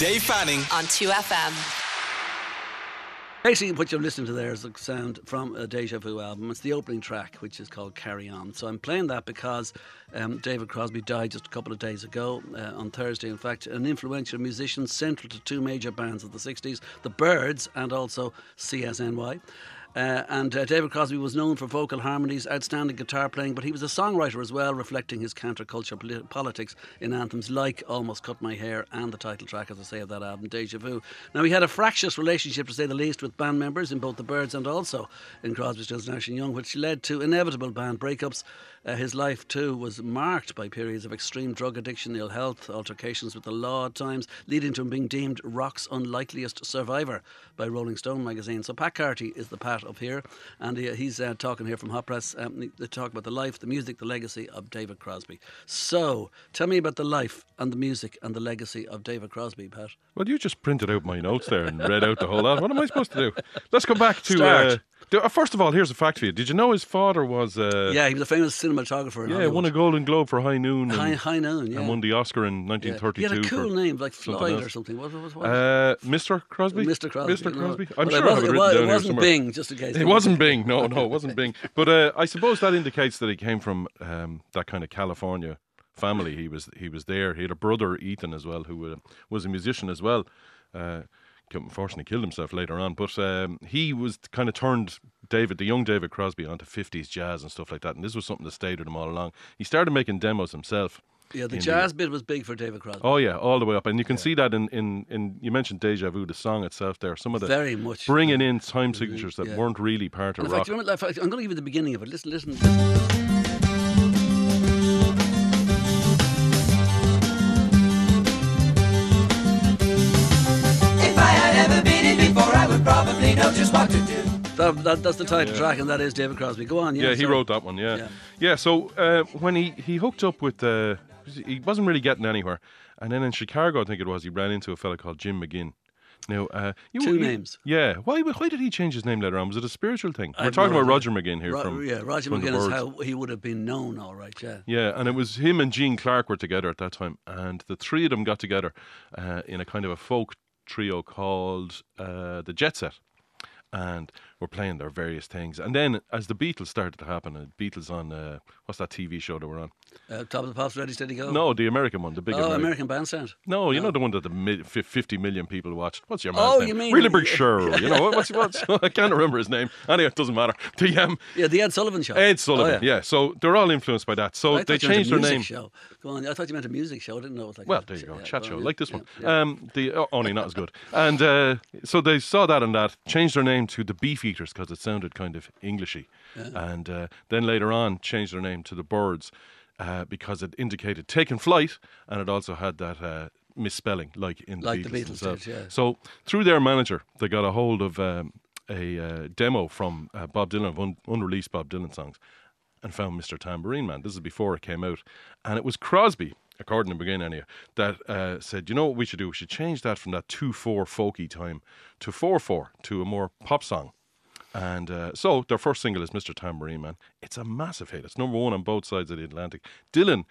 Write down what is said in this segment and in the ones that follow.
Dave Fanning. on 2FM. Basically, what you're listening to there is a sound from a Deja Vu album. It's the opening track, which is called Carry On. So I'm playing that because um, David Crosby died just a couple of days ago, uh, on Thursday, in fact. An influential musician, central to two major bands of the 60s, The Byrds and also CSNY. Uh, and uh, David Crosby was known for vocal harmonies, outstanding guitar playing, but he was a songwriter as well, reflecting his counterculture polit- politics in anthems like Almost Cut My Hair and the title track, as I say, of that album, Deja Vu. Now, he had a fractious relationship, to say the least, with band members in both the Byrds and also in Crosby, Stills, Nash and Young, which led to inevitable band breakups. Uh, his life, too, was marked by periods of extreme drug addiction, ill health, altercations with the law at times, leading to him being deemed rock's unlikeliest survivor by Rolling Stone magazine. So Pat Carty is the Pat up here, and he, he's uh, talking here from Hot Press. Um, they talk about the life, the music, the legacy of David Crosby. So, tell me about the life and the music and the legacy of David Crosby, Pat. Well, you just printed out my notes there and read out the whole lot. What am I supposed to do? Let's go back to. Uh, uh, first of all, here's a fact for you. Did you know his father was. Uh, Yeah, he was a famous cinematographer. In Yeah, Hollywood. won a Golden Globe for High Noon. And, High, High Noon, yeah. and won the Oscar in Yeah. 1932. He had a cool name, like Floyd else. or something. What was what? Uh, Mr. Crosby? Mr. Crosby. Mr. no. Crosby? I'm Well, sure it wasn't, it it was, it wasn't. Bing, just in case. It wasn't Bing. No, no, it wasn't Bing. But uh, I suppose that indicates that he came from um, that kind of California family. He was he was there. He had a brother, Ethan, as well, who uh, was a musician as well. Uh, unfortunately, killed himself later on. But um, he was kind of turned David, the young David Crosby, onto 50s jazz and stuff like that. And this was something that stayed with him all along. He started making demos himself. Yeah, the in jazz bit was big for David Crosby. Oh yeah, all the way up, and you can see that in, in, in you mentioned Deja Vu, the song itself. There, some of the Very much. bringing in time signatures that yeah. weren't really part of In rock. fact, you remember, in fact, I'm going to give you the beginning of it. Listen, listen. listen. If I had ever been in before, I would probably know just what to do. That, that, that's the title track, and that is David Crosby. Go on. Yeah, Yeah, he sorry. wrote that one. Yeah, Yeah. yeah. so uh, when he he hooked up with, uh, he wasn't really getting anywhere, and then in Chicago, I think it was, he ran into a fella called Jim McGuinn. Now, uh, you, Two you- names. Yeah. Why? Why did he change his name later on? Was it a spiritual thing? We're have talking about. Roger McGuinn here Ro- from yeah, Roger from McGuinn is how he would have been known, all right. Yeah. Yeah, and it was him and Gene Clark were together at that time, and the three of them got together uh, in a kind of a folk trio called uh, the Jet Set, and were playing their various things. And then, as the Beatles started to happen, uh, Beatles on uh, what's that TV show they were on? Uh, top of the pops, ready, steady, go. No, the American one, the big Oh, American. American Bandstand. No, you know the one that the mi- fif- 50 million people watched. What's your man's Oh, name? you mean- Really big Sure. You know, what's, what's, I can't remember his name. Anyway, it doesn't matter. The, um, Yeah, the Ed Sullivan Show. Ed Sullivan, Oh, yeah. So they're all influenced by that. So they thought you meant changed their name. Show. Go on. I thought you meant a music show. I didn't know was like. Well, there you go, yeah, chat show on, like yeah, this one. yeah. Um, the oh, only not as good. And uh, so they saw that and that, changed their name to the Beef Eaters because it sounded kind of Englishy, and uh, then later on changed their name to the Byrds uh, because it indicated taking flight, and it also had that. Uh, Misspelling, like in the Beatles, the Beatles themselves. did, yeah. So through their manager, they got a hold of um, a uh, demo from uh, Bob Dylan of un- unreleased Bob Dylan songs, and found Mr. Tambourine Man. This is before it came out. And it was Crosby, according to McGuinn anyway, that uh, said, you know what we should do? We should change that from that 2 4 folky time to 4 4 to a more pop song. And uh, so their first single is Mr. Tambourine Man. It's a massive hit. It's number one on both sides of the Atlantic. Dylan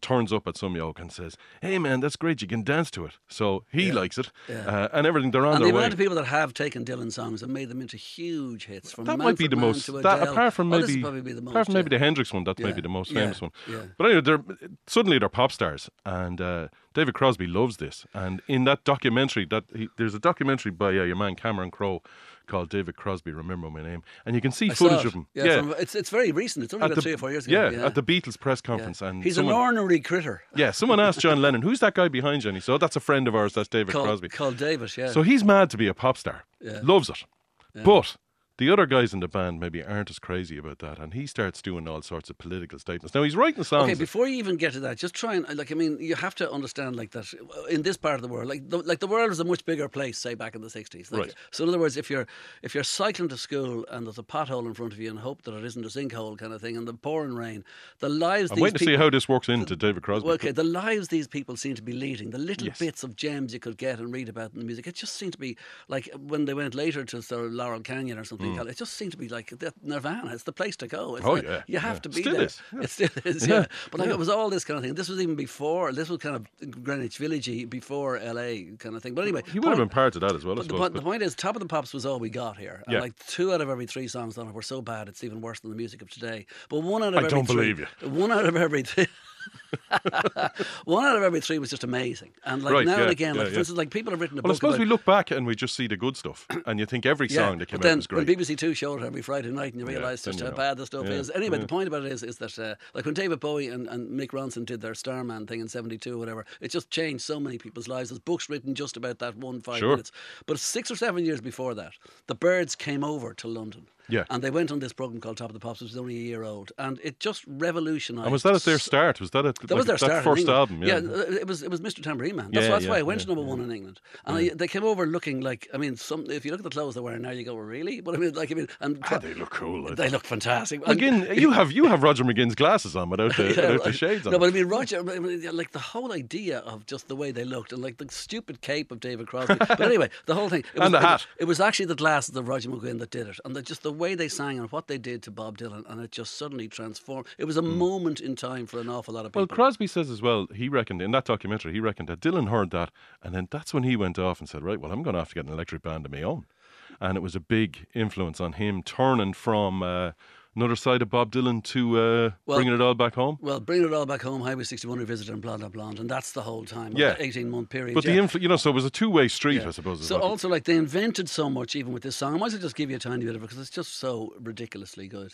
turns up at some yoke and says, "Hey man, that's great. You can dance to it." So he likes it, uh, and everything. They're on And their the way. amount of people that have taken Dylan songs and made them into huge hits. From that might be the most. That, apart from Oh, maybe, would probably be the most. apart from maybe yeah. the Hendrix one, that's Yeah, maybe the most yeah, famous one. yeah. But anyway, they're suddenly they're pop stars, and uh, David Crosby loves this. And in that documentary, that he, there's a documentary by uh, your man Cameron Crowe called David Crosby. Remember my name, and you can see I footage of him. Yeah, from- it's it's very recent. It's only At about the- three or four years ago. yeah, at the Beatles press conference, and He's someone, an ornery critter. yeah, someone asked John Lennon, "Who's that guy behind you?" And he said, oh, "That's a friend of ours. That's David Called, Crosby." called David. Yeah. So he's mad to be a pop star. Yeah. Loves it. But the other guys in the band maybe aren't as crazy about that. And he starts doing all sorts of political statements. Now, he's writing songs. Okay, before you even get to that, just try and like I mean, you have to understand like that in this part of the world, like the, like the world is a much bigger place, say back in the sixties. Like, Right. So in other words, if you're if you're cycling to school and there's a pothole in front of you and hope that it isn't a sinkhole kind of thing, and the pouring rain, the lives I'm these waiting to see how this works into David Crosby. Well, okay, the lives these people seem to be leading, the little Yes. bits of gems you could get and read about in the music, it just seemed to be like when they went later to sort of Laurel Canyon or something. Think it just seemed to be like the Nirvana. It's the place to go. It's Oh, like- yeah, you have yeah. to be Still there. is, yeah. It still is, Yeah. But like it was all this kind of thing. This was even before. This was kind of Greenwich Villagey before LA kind of thing. But anyway, He would have been part of that as well, But the, suppose. point, the point is, Top of the Pops was all we got here. And like two out of every three songs on it were so bad it's even worse than the music of today. But one out of I every don't three, believe you. One out of every three. one out of every three was just amazing. And like Right, now yeah, and again, yeah, like for instance, like people have written a well, I suppose about we look back and we just see the good stuff, and you think every song that came but out then was when. BBC Two showed it every Friday night, and you Yeah, realise then just how know. bad the stuff Yeah, is. Anyway, yeah. the point about it is, is that uh, like when David Bowie and, and Mick Ronson did their Starman thing in '72 or whatever, it just changed so many people's lives. There's books written just about that one five Sure. minutes. But six or seven years before that, the Byrds came over to London. Yeah. And they went on this program called Top of the Pops, which was only a year old, and it just revolutionised. and was that at their start? Was that at That was their start. first album? Yeah. uh, it was. It was Mr. Tambourine Man. That's, Yeah, that's why yeah, it went yeah, to number one in England. And I, they came over looking like. I mean, some. If you look at the clothes they're wearing now, you go, really? But I mean, like, I mean, and Ah, they look cool. like. they look fantastic. Again, you have you have Roger McGuinn's glasses on without the, Yeah, without the like- shades on. No, but I mean, Roger, I mean, like the whole idea of just the way they looked and like the stupid cape of David Crosby. but anyway, the whole thing. It was, And the it was- hat. It was, actually the glasses of Roger McGuinn that did it. And the, just the way they sang and what they did to Bob Dylan. And it just suddenly transformed. It was a moment in time for an awful lot of people. Well, Crosby says as well, he reckoned in that documentary, he reckoned that Dylan heard that, and then that's when he went off and said, Right, well, I'm going to have to get an electric band of my own. And it was a big influence on him turning from uh, another side of Bob Dylan to uh, Well- bringing it all back home. Well, bringing it all back home, Highway 61 Revisited and blah, blah, blah. and that's the whole time. Yeah. the 18 month period. But yeah. the influ- you know, so it was a two way street, Yeah. I suppose. So what- also, like they invented so much, even with this song. I might as well just give you a tiny bit of it because it's just so ridiculously good.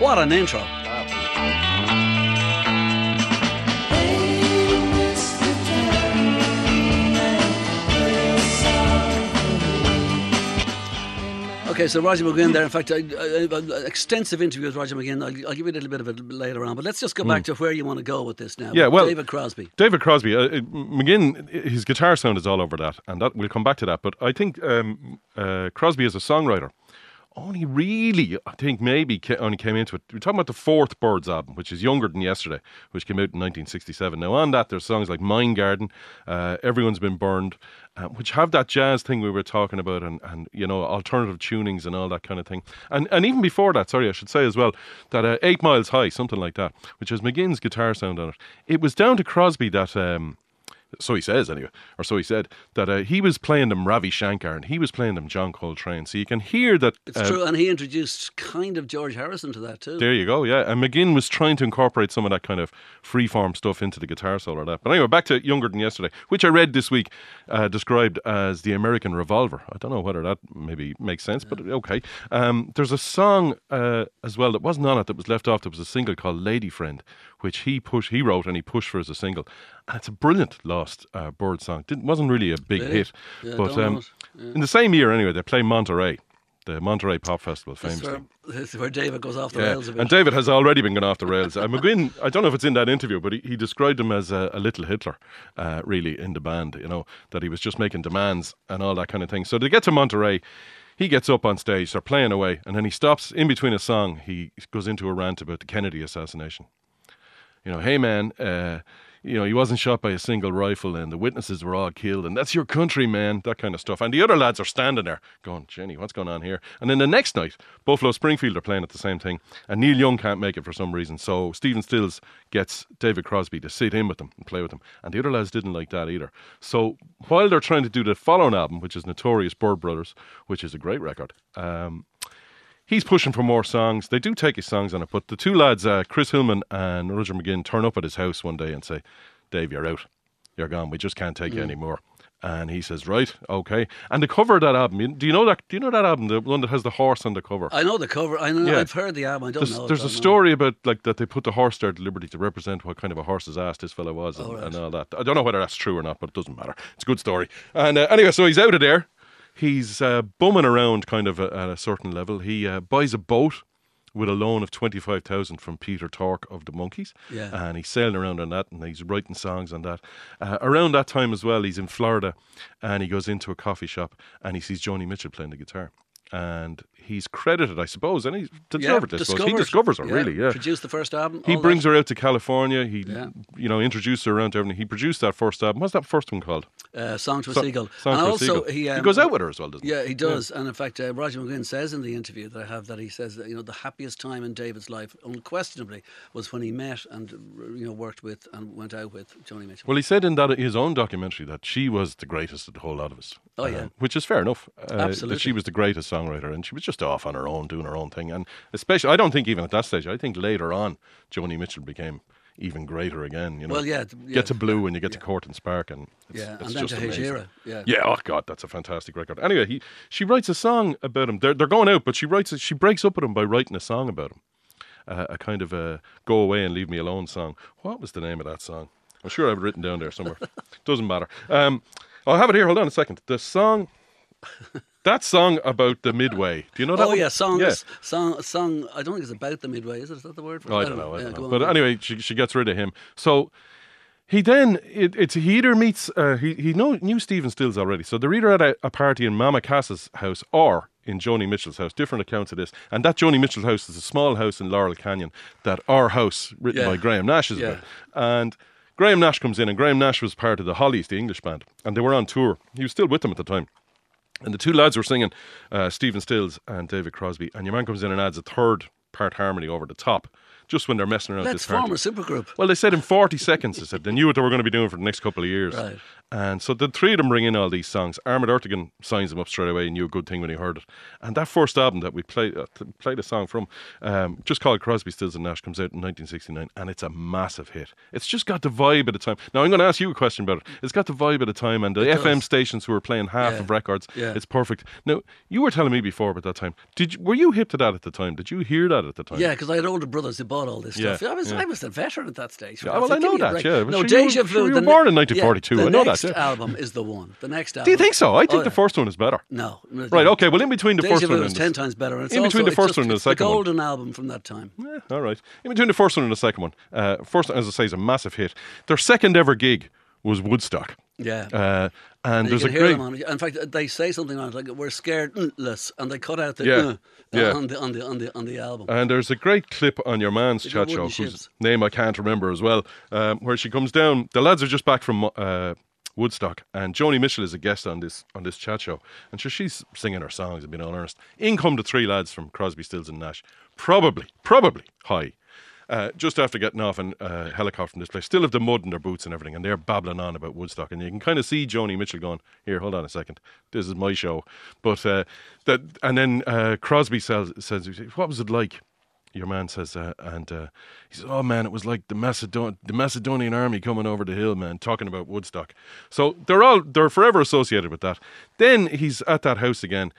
What an intro! Okay, so Roger McGuinn there. In fact, I, I, I, an extensive interview with Roger McGuinn. I'll, I'll give you a little bit of it later on. But let's just go back to where you want to go with this now. Yeah, well- David Crosby. David Crosby, uh, McGuinn, his guitar sound is all over that, and that we'll come back to that. But I think um, uh, Crosby is a songwriter only really, I think maybe only came into it. We're talking about the fourth Byrds album, which is younger than yesterday, which came out in 1967. Now on that, there's songs like Mind Garden, uh, Everyone's Been Burned, uh, which have that jazz thing we were talking about, and, and you know alternative tunings and all that kind of thing. And and even before that, sorry, I should say as well that uh, Eight Miles High, something like that, which has McGuinn's guitar sound on it. It was down to Crosby that. Um, so he says anyway, or so he said that uh, he was playing them Ravi Shankar and he was playing them John Coltrane. So you can hear that. It's uh, true, and he introduced kind of George Harrison to that too. There you go, yeah. And McGuinn was trying to incorporate some of that kind of freeform stuff into the guitar solo or that. But anyway, back to Younger Than Yesterday, which I read this week, uh, described as the American Revolver. I don't know whether that maybe makes sense, but okay. Um, there's a song uh, as well that wasn't on it that was left off. There was a single called Lady Friend, which he pushed, he wrote and he pushed for as a single. And it's a brilliant Lost uh, Bird song. Didn't, wasn't really a big Really? hit, Yeah, but um. Yeah. in the same year anyway, they play Monterey. The Monterey Pop Festival, famously. where, that's where David goes off the Yeah, rails a bit. and David has already been going off the rails. Uh, McGuinn, I don't know if it's in that interview, but he, he described him as a, a little Hitler, uh, really, in the band, you know, that he was just making demands and all that kind of thing. So they get to Monterey, he gets up on stage, they're playing away, and then he stops in between a song. He goes into a rant about the Kennedy assassination. You know, hey man, uh, you know, he wasn't shot by a single rifle and the witnesses were all killed and that's your country, man, that kind of stuff. And the other lads are standing there going, Jenny, what's going on here? And then the next night, Buffalo Springfield are playing at the same thing and Neil Young can't make it for some reason. So Stephen Stills gets David Crosby to sit in with them and play with them. And the other lads didn't like that either. So while they're trying to do the following album, which is Notorious Byrd Brothers, which is a great record, um, he's pushing for more songs. They do take his songs on it, but the two lads, uh, Chris Hillman and Roger McGuinn, turn up at his house one day and say, Dave, you're out. You're gone. We just can't take you anymore. And he says, right, okay. And the cover of that album, do you know that? Do you know that album, the one that has the horse on the cover? I know the cover. I know. Yeah. I've heard the album. I don't There's, know. there's a know. story about like that they put the horse there deliberately to represent what kind of a horse's ass this fellow was and, Oh, right. and all that. I don't know whether that's true or not, but it doesn't matter. It's a good story. And uh, anyway, so he's out of there. He's uh, bumming around kind of a, at a certain level. He uh, buys a boat with a loan of 25,000 from Peter Tork of the Monkees. Yeah. And he's sailing around on that and he's writing songs on that. Uh, around that time as well, he's in Florida and he goes into a coffee shop and he sees Joni Mitchell playing the guitar. And he's credited, I suppose, and he Yeah, deserved it. He discovers her, really. Yeah. Produced the first album. He brings that. her out to California. He, Yeah. you know, introduced her around to everything. He produced that first album. What's that first one called? uh, Song to a So- Seagull. Song and to a also, Seagull. he, um, goes out with her as well, doesn't he? Yeah, he does. And in fact, uh, Roger McGuinn says in the interview that I have that he says that you know the happiest time in David's life, unquestionably, was when he met and you know worked with and went out with Joni Mitchell. Well, he said in that his own documentary that she was the greatest of the whole lot of us. Oh, yeah. Um, which is fair enough. Uh, That she was the greatest songwriter, and she was just off on her own, doing her own thing. And especially, I don't think even at that stage. I think later on, Joni Mitchell became even greater again. You know, Well, yeah, yeah, get to Blue and you get yeah. to Court and Spark, and it's, yeah, it's and then just to. Hejira. Yeah. Yeah, oh god, that's a fantastic record. Anyway, he she writes a song about him. They're they're going out, but she writes she breaks up with him by writing a song about him. Uh, a kind of a go away and leave me alone song. What was the name of that song? I'm sure I have it written down there somewhere. Doesn't matter. Um, I'll have it here. Hold on a second. The song, that song about the midway. Do you know that? Oh one? yeah, song, Yeah. song, song. I don't think it's about the midway. Is it? Is that the word? For it? I don't know. I don't go know. But on. anyway, she she gets rid of him. So he then it, it's he either meets uh, he he know, knew Stephen Stills already. So they're either at a, a party in Mama Cass's house or in Joni Mitchell's house. Different accounts of this. And that Joni Mitchell's house is a small house in Laurel Canyon that our house written Yeah. by Graham Nash is Yeah. about. And Graham Nash comes in, and Graham Nash was part of the Hollies, the English band, and they were on tour. He was still with them at the time. And the two lads were singing, uh, Stephen Stills and David Crosby. And your man comes in and adds a third part harmony over the top, just when they're messing around Let's this party. form a supergroup. Well, they said in 40 seconds, they said they knew what they were going to be doing for the next couple of years. Right. And so the three of them bring in all these songs. Ahmet Ertegun signs them up straight away. and knew a good thing when he heard it. And that first album that we played, uh, played a song from, um, just called Crosby, Stills and Nash, comes out in 1969, and it's a massive hit. It's just got the vibe at the time. Now I'm going to ask you a question about it. It's got the vibe at the time, and the It FM does. stations who were playing half Yeah. of records, Yeah. it's perfect. Now you were telling me before about that time. Did you, were you hip to that at the time? Did you hear that at the time? Yeah, because I had older brothers who bought all this Yeah, stuff. I was. I was a veteran at that stage. Well, So I know give me a that, yeah, No, sure you were- Deja sure you were the born in 1942, Yeah, I know that, next yeah. album is the one. The next album. Do you think so? I think Oh, the first one is better. No. no, Right, okay, well, in between the Deja first Vu one is and the ten times better. And it's in between also- the first one and the second the one. golden album from that time. Yeah, all right. In between the first one and the second one, uh, first, as I say, is a massive hit. Their second ever gig was Woodstock. Yeah. Uh, and you there's a great. on. In fact, they say something on it like "We're scared-less," and they cut out the Yeah, uh, yeah. on the on the on the on the album. And there's a great clip on your man's They're chat show, wooden whose name I can't remember as well, um, where she comes down. The lads are just back from uh, Woodstock, and Joni Mitchell is a guest on this on this chat show, and so she's singing her songs and being all earnest. In come the three lads from Crosby, Stills, and Nash, probably, probably high. Uh, just after getting off in uh, helicopter from this place, still have the mud in their boots and everything, and they're babbling on about Woodstock, and you can kind of see Joni Mitchell going, "Here, hold on a second, this is my show." But uh, that, and then uh, Crosby says, "says What was it like?" Your man says, uh, and uh, he says, "Oh man, it was like the Macedon- the Macedonian army coming over the hill, man, talking about Woodstock." So they're all they're forever associated with that. Then he's at that house again.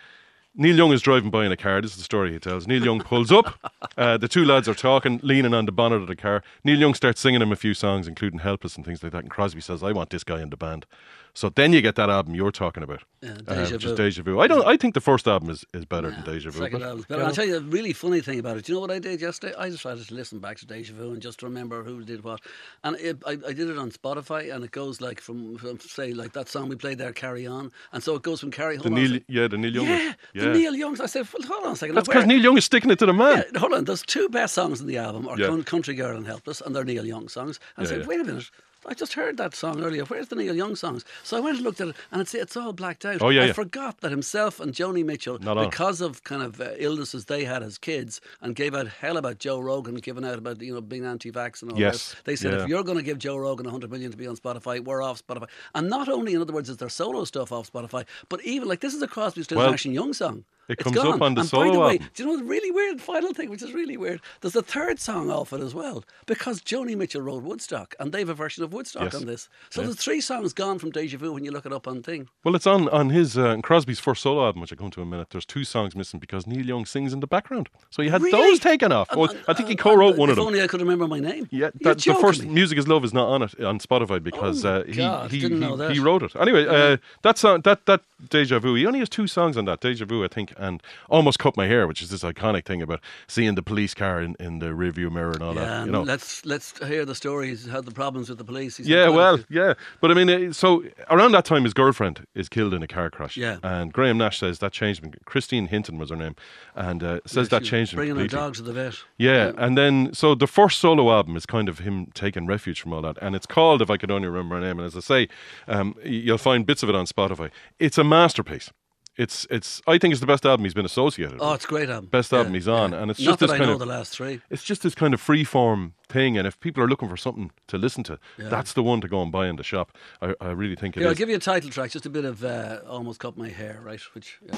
Neil Young is driving by in a car. This is the story he tells. Neil Young pulls up. Uh, the two lads are talking, leaning on the bonnet of the car. Neil Young starts singing him a few songs, including "Helpless" and things like that. And Crosby says, "I want this guy in the band." So then you get that album you're talking about, Yeah, uh, Deja Vu. Deja Vu. I don't. I think the first album is, is better than Deja Vu. Second but- album's better. I'll tell you a really funny thing about it. Do you know what I did yesterday? I decided to listen back to Deja Vu and just remember who did what. And it, I, I did it on Spotify, and it goes like from, from say like that song we played there, "Carry On," and so it goes from "Carry." A Neil, yeah, the Neil Young. yeah, one. the Neil Youngs. I said, well, hold on a second. That's because Neil Young is sticking it to the man. Yeah, hold on. There's two best songs in the album are Yeah. Country Girl and Helpless, and they're Neil Young songs. And I said, yeah. wait a minute. I just heard that song earlier. Where's the Neil Young songs? So I went and looked at it, and it's it's all blacked out. Oh, yeah, I yeah. forgot that himself and Joni Mitchell, Not on because of kind of uh, illnesses they had as kids, and gave out hell about Joe Rogan, giving out about you know being anti-vax and all Yes, that. They said yeah. if you're going to give Joe Rogan 100 million to be on Spotify, we're off Spotify. And not only, in other words, is their solo stuff off Spotify, but even like this is a Crosby, Stills, Well, Nash and Young song. it It's comes up gone. on the and by the way, album. do you know the really weird final thing, which is really weird? There's a third song off it as well because Joni Mitchell wrote Woodstock, and they have a version of Woodstock Yes. on this. So Yeah. there's three songs gone from Deja Vu when you look it up on Thing. Well, it's on on his uh, Crosby's first solo album, which I come to in a minute. There's two songs missing because Neil Young sings in the background, so he had Really? those taken off. Well, I think he co-wrote one of them. If only I could remember my name. Yeah, that, the first me. "Music Is Love" is not on it on Spotify because Oh, uh, he God, he, didn't he, know that. he wrote it. Anyway, uh, that song that that Deja Vu. He only has two songs on that Deja Vu, I think, and Almost Cut My Hair, which is this iconic thing about seeing the police car in, in the rearview mirror and all Yeah, that. You know, let's let's hear the stories how the problems with the police. Police. Yeah, well, yeah. But I mean, so around that time, his girlfriend is killed in a car crash. Yeah. And Graham Nash says that changed him. Christine Hinton was her name. And uh, says she that changed him Bringing her completely. dog to the vet. Yeah, and then so the first solo album is kind of him taking refuge from all that, and it's called "If I Could Only Remember Her Name." And as I say, um, you'll find bits of it on Spotify. It's a masterpiece. It's it's. I think it's the best album he's been associated. Oh, with. it's a great album. Best album he's on, and it's Not just this I kind know of- the last three. It's just this kind of free form thing, and if people are looking for something to listen to, that's the one to go and buy in the shop. I, I really think it Here, I'll give you a title track, just a bit of uh, almost cut my hair, right? Which yeah.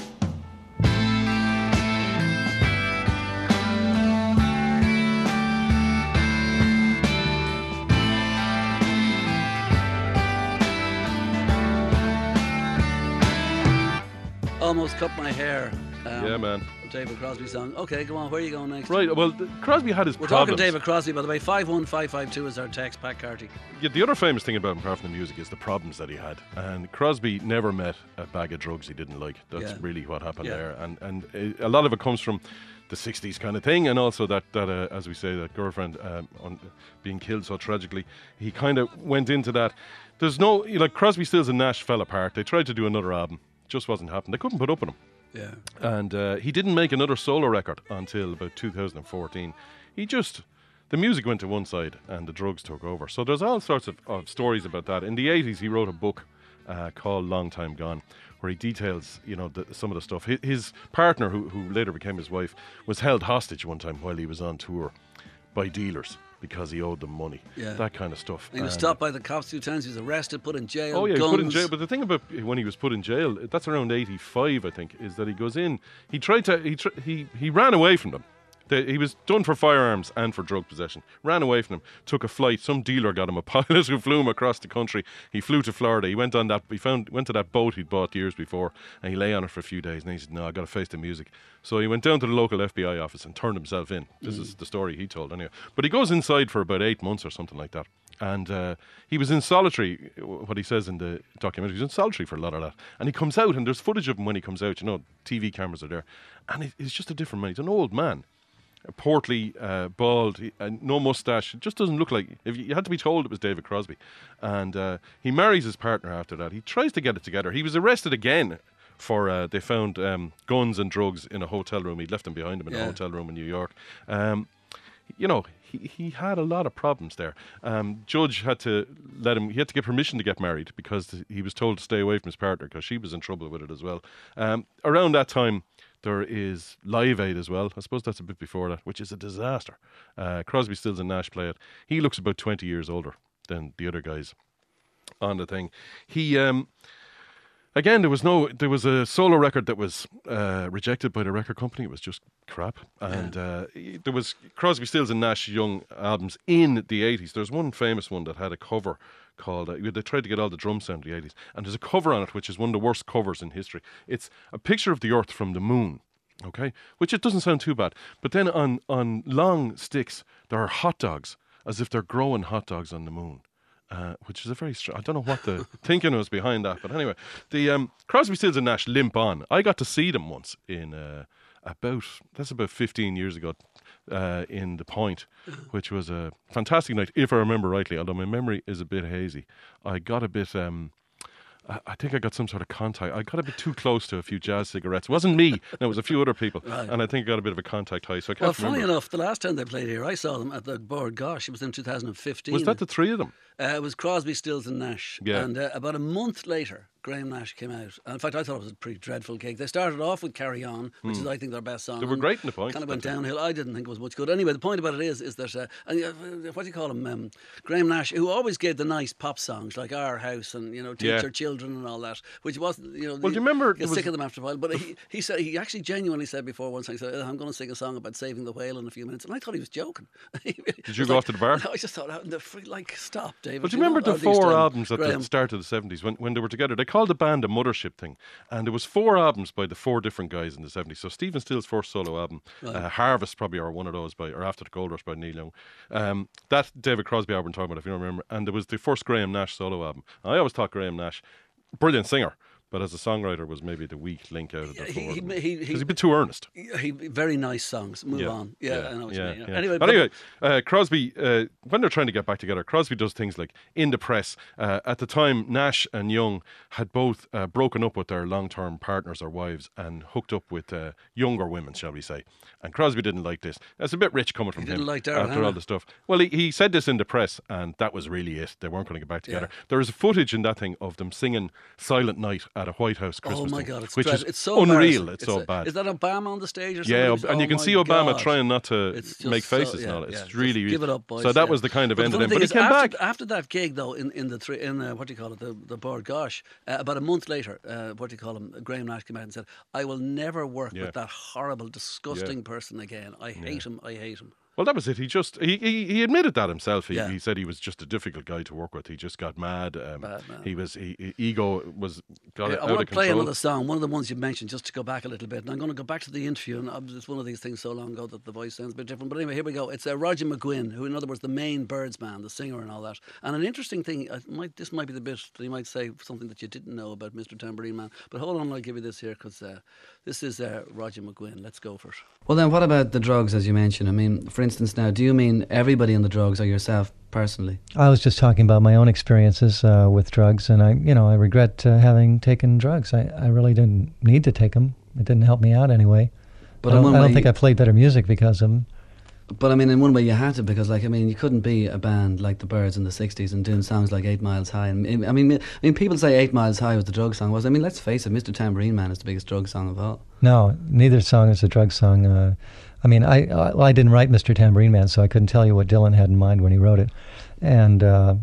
Almost cut my hair. Um, yeah, man. David Crosby song. Okay, go on. Where are you going next? Right. Well, th- Crosby had his We're problems. talking David Crosby, by the way. Five one five five two is our text. Pat Carty. Yeah, the other famous thing about him, apart from the music, is the problems that he had. And Crosby never met a bag of drugs he didn't like. That's Yeah. really what happened Yeah. there. And and uh, a lot of it comes from the '60s kind of thing, and also that that uh, as we say, that girlfriend um, on, being killed so tragically. He kind of went into that. There's no like Crosby, Stills, and Nash fell apart. They tried to do another album, just wasn't happening. They couldn't put up with him. Yeah. and uh, he didn't make another solo record until about 2014. He just the music went to one side and the drugs took over. So there's all sorts of, of stories about that. In the 80s, he wrote a book uh, called Long Time Gone, where he details, you know, the, some of the stuff. His, his partner, who, who later became his wife, was held hostage one time while he was on tour by dealers because he owed them money. Yeah. That kind of stuff. He was And- stopped by the cops two times. He was arrested, put in jail. Oh yeah, he guns. was put in jail. But the thing about when he was put in jail, that's around eighty-five, I think, is that he goes in. He tried to. He tr- he he ran away from them. They, he was done for firearms and for drug possession. Ran away from him, Took a flight. Some dealer got him a pilot who flew him across the country. He flew to Florida. He went on that. He found went to that boat he'd bought years before, and he lay on it for a few days. And he said, "No, I got to face the music." So he went down to the local FBI office and turned himself in. This is the story he told anyway. But he goes inside for about eight months or something like that. And uh, he was in solitary, what he says in the documentary, he was in solitary for a lot of that. And he comes out, and there's footage of him when he comes out, you know, TV cameras are there. And he's just a different man. He's an old man, portly, uh, bald, he- and no mustache. It just doesn't look like, if you, you had to be told it was David Crosby. And uh, he marries his partner after that. He tries to get it together. He was arrested again for, uh, they found um, guns and drugs in a hotel room. He'd left them behind him in a hotel room in New York. Um, you know, he, he had a lot of problems there. Um, Judge had to let him, he had to get permission to get married because he was told to stay away from his partner because she was in trouble with it as well. Um, around that time, there is Live Aid as well. I suppose that's a bit before that, which is a disaster. Uh, Crosby, Stills, and Nash play it. He looks about 20 years older than the other guys on the thing. He, um, again, there was no, there was a solo record that was uh, rejected by the record company. It was just crap. And uh, there was Crosby, Stills, and Nash Young albums in the 80s. There's one famous one that had a cover called, uh, they tried to get all the drum sound in the 80s. And there's a cover on it, which is one of the worst covers in history. It's a picture of the earth from the moon. Okay, which it doesn't sound too bad, but then on on long sticks there are hot dogs, as if they're growing hot dogs on the moon uh, which is a very str- I don't know what the thinking was behind that, but anyway, the um, Crosby, Stills and Nash limp on. I got to see them once in uh, about that's about fifteen years ago uh, in the Point, which was a fantastic night, if I remember rightly. Although my memory is a bit hazy, I got a bit. Um, I think I got some sort of contact. I got a bit too close to a few jazz cigarettes. It wasn't me. No, it was a few other people, and I think I got a bit of a contact high. So I can't Well, funny remember. enough, the last time they played here, I saw them at the board. Gosh, it was in 2015. Was that the three of them? Uh, it was Crosby, Stills, and Nash. Yeah. And uh, about a month later, Graham Nash came out. And in fact, I thought it was a pretty dreadful gig. They started off with Carry On, which is, I think, their best song. Hmm. They were great in the point, Kind of went downhill. I didn't think it was much good. Anyway, the point about it is, is that, uh, and, uh, what do you call him? Um, Graham Nash, who always gave the nice pop songs like Our House and, you know, Teach Yeah. Your Children and all that, which wasn't, you know. Well, do you remember Get sick of them after a while. But he, he said, he actually genuinely said before once, he said, I'm going to sing a song about saving the whale in a few minutes. And I thought he was joking. Did you go off to the bar? No, I just thought, like, stop, David. But do you remember the four albums at Graham. the start of the seventies when, when they were together? They called the band a mothership thing, and there was four albums by the four different guys in the seventies. So Stephen Still's first solo album, uh, Harvest, probably or one of those by or After the Gold Rush by Neil Young. Um, that David Crosby album I'm talking about, if you don't remember, and there was the first Graham Nash solo album. I always thought Graham Nash, brilliant singer. But as a songwriter was maybe the weak link out of the He- four. he- of them. he- he- he's a bit too earnest. He, very nice songs. Move on. Yeah, I know what yeah, you mean. yeah. Anyway, but but- anyway, uh, Crosby, uh, when they're trying to get back together, Crosby does things like in the press. Uh, at the time, Nash and Young had both uh, broken up with their long-term partners or wives and hooked up with uh, younger women, shall we say? And Crosby didn't like this. That's a bit rich coming from didn't him like Daryl after Hannah. all the stuff. Well, he, he said this in the press, and that was really it. They weren't going to get back together. There is footage in that thing of them singing "Silent Night" at a White House Christmas oh my God, it's which is it's so unreal. embarrassing. It's, so a- bad. Is that Obama on the stage or something? Yeah, and oh you can see Obama God. trying not to It's make so- faces yeah, and all. yeah, It's just really give it up, boys. So that yeah. was the kind of But end of it. But he came after, back. after that gig though in in the three, in uh, what do you call it the the Bord Gáis uh, about a month later uh, what do you call him Graham Nash came out and said I will never work Yeah. with that horrible disgusting person again I hate him I hate him Well, that was it. He just he he, he admitted that himself. He, Yeah. he said he was just a difficult guy to work with. He just got mad. Um, Bad man. he was he, he- ego was got I out want to play another song, one of the ones you mentioned, just to go back a little bit. And I'm going to go back to the interview, and it's one of these things so long ago that the voice sounds a bit different. But anyway, here we go. It's uh, Roger McGuinn, who, in other words, the main Byrds man, the singer and all that. And an interesting thing, I might, this might be the bit that you might say something that you didn't know about Mr. Tambourine Man. But hold on, I'll give you this here because uh, this is uh, Roger McGuinn. Let's go for it. Well, then, what about the drugs, as you mentioned? I mean, for instance, now, do you mean everybody on the drugs or yourself personally? I was just talking about my own experiences uh, with drugs, and I, you know, I regret uh, having taken drugs. I, I really didn't need to take them. It didn't help me out anyway. But I don't, I don't think I played better music because of them. But I mean, in one way, you had to because, like, I mean, you couldn't be a band like the Byrds in the '60s and doing songs like Eight Miles High. And I mean, I mean, people say Eight Miles High was the drug song. Was I mean, let's face it, Mr. Tambourine Man is the biggest drug song of all. No, neither song is a drug song. Uh, I mean, I, I I didn't write Mr. Tambourine Man, so I couldn't tell you what Dylan had in mind when he wrote it, and uh,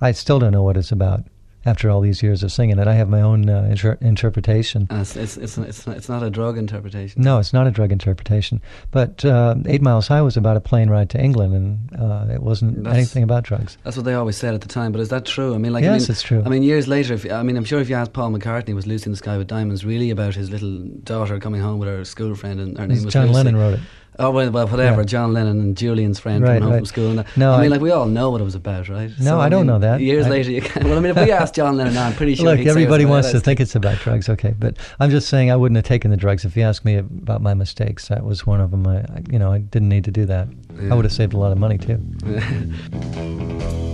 I still don't know what it's about after all these years of singing it. I have my own uh, inter- interpretation. And it's it's it's it's not, it's not a drug interpretation. No, it's not a drug interpretation. But uh, Eight Miles High was about a plane ride to England, and uh, it wasn't That's- anything about drugs. That's what they always said at the time, but is that true? I mean, like, I Yes, mean, it's true. I mean, years later, if I mean, I'm sure if you asked Paul McCartney, was "Lucy in the Sky with Diamonds" really about his little daughter coming home with her school friend, and her name was John Lucy? Lennon wrote it. Oh well, well whatever. Yeah. John Lennon and Julian's friend Right, coming home right. from school. And. No, I mean, I- like we all know what it was about, right? No, I don't mean, know that. Years I- later, you can. Well, I mean, if we asked John Lennon, I'm pretty sure. Look, he'd say it was everybody wants to think it's about drugs, okay? But I'm just saying I wouldn't have taken the drugs if you asked me about my mistakes. That was one of them. I, I- you know, I didn't need to do that. I would have saved a lot of money too.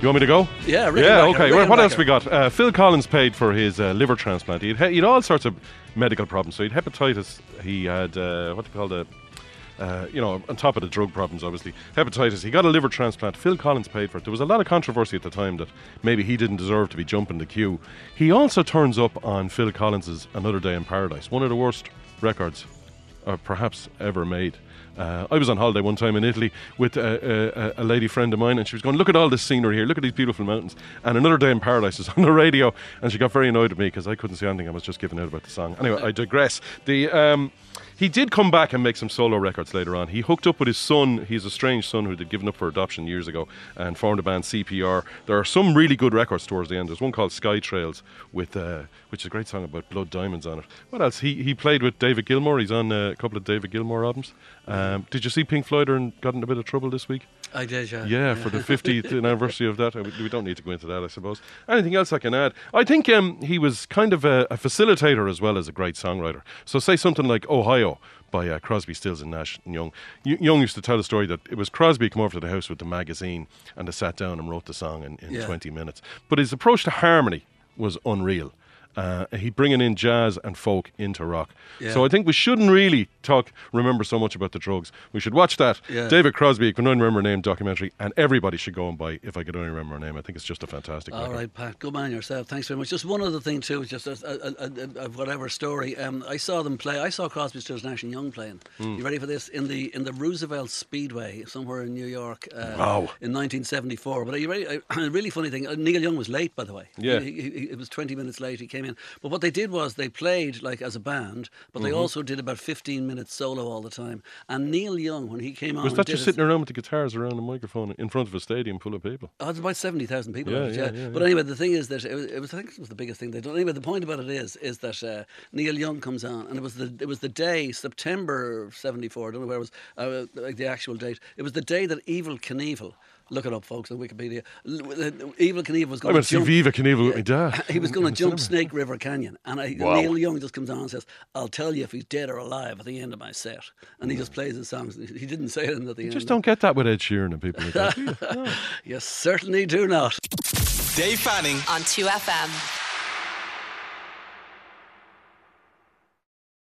You want me to go? Yeah, Rickenbacker, yeah. Okay. Well, what else we got? Uh, Phil Collins paid for his uh, liver transplant. He had, he had all sorts of medical problems. So he had hepatitis. He had uh, what do you call the uh, you know, on top of the drug problems, obviously, hepatitis. He got a liver transplant. Phil Collins paid for it. There was a lot of controversy at the time that maybe he didn't deserve to be jumping the queue. He also turns up on Phil Collins's "Another Day in Paradise," one of the worst records, uh, perhaps ever made. Uh, I was on holiday one time in Italy with a, a, a lady friend of mine, and she was going, "Look at all this scenery here. Look at these beautiful mountains." And "Another Day in Paradise" is on the radio, and she got very annoyed at me because I couldn't see anything. I was just giving out about the song. Anyway, I digress. The um, he did come back and make some solo records later on. He hooked up with his son. He's a strange son who had given up for adoption years ago and formed a band CPR. There are some really good records towards the end. There's one called Sky Trails with uh, which is a great song about blood diamonds on it. What else? He he played with David Gilmour. He's on uh, a couple of David Gilmour albums. Um, did you see Pink Floyd in, got in a bit of trouble this week? I did, yeah. Yeah, for the 50th anniversary of that. Uh, We we don't need to go into that, I suppose. Anything else I can add? I think um, he was kind of a, a facilitator as well as a great songwriter. So, say something like Ohio by uh, Crosby, Stills, and Nash and Young. Y- Young used to tell the story that it was Crosby come over to the house with the magazine and they sat down and wrote the song in, in Yeah. 20 minutes. But his approach to harmony was unreal. Uh, he'd bringing in jazz and folk into rock. Yeah. So I think we shouldn't really talk, remember so much about the drugs. We should watch that Yeah. David Crosby, Can I Remember Her Name documentary, and everybody should go and buy If I Could Only Remember Her Name. I think it's just a fantastic All record. right, Pat. Good man yourself. Thanks very much. Just one other thing too, just a, a, a, a, whatever story. Um, I saw them play. I saw Crosby, Stills, Nash and Young playing. Hmm. You ready for this? In the in the Roosevelt Speedway somewhere in New York. Uh, Wow. In 1974. But are you ready? A really funny thing. Uh, Neil Young was late, by the way. Yeah. He, he, he, it was 20 minutes late. He came in. But what they did was they played like as a band, but they also did about 15 minutes solo all the time. And Neil Young, when he came on, Was that just sitting around with the guitars around the microphone in front of a stadium full of people? Oh, it's about seventy thousand people. Yeah, it, yeah, yeah, yeah, But anyway, the thing is that it was, it was. I think it was the biggest thing they done. Anyway, the point about it is, is that uh, Neil Young comes on, and it was the it was the day September '74. I don't know where it was, uh, like the actual date. It was the day that Evel Knievel. Look it up, folks, on Wikipedia. L- Evel Knievel was I going went to to see jump. Viva Knievel with my dad. He was going to jump cinema. Snake River Canyon, and I, Wow. Neil Young just comes on and says, "I'll tell you if he's dead or alive at the end of my set." And he just plays his songs. He didn't say anything at the You end. just don't get that with Ed Sheeran and people like that. do you? No. You certainly do not. Dave Fanning. on 2FM.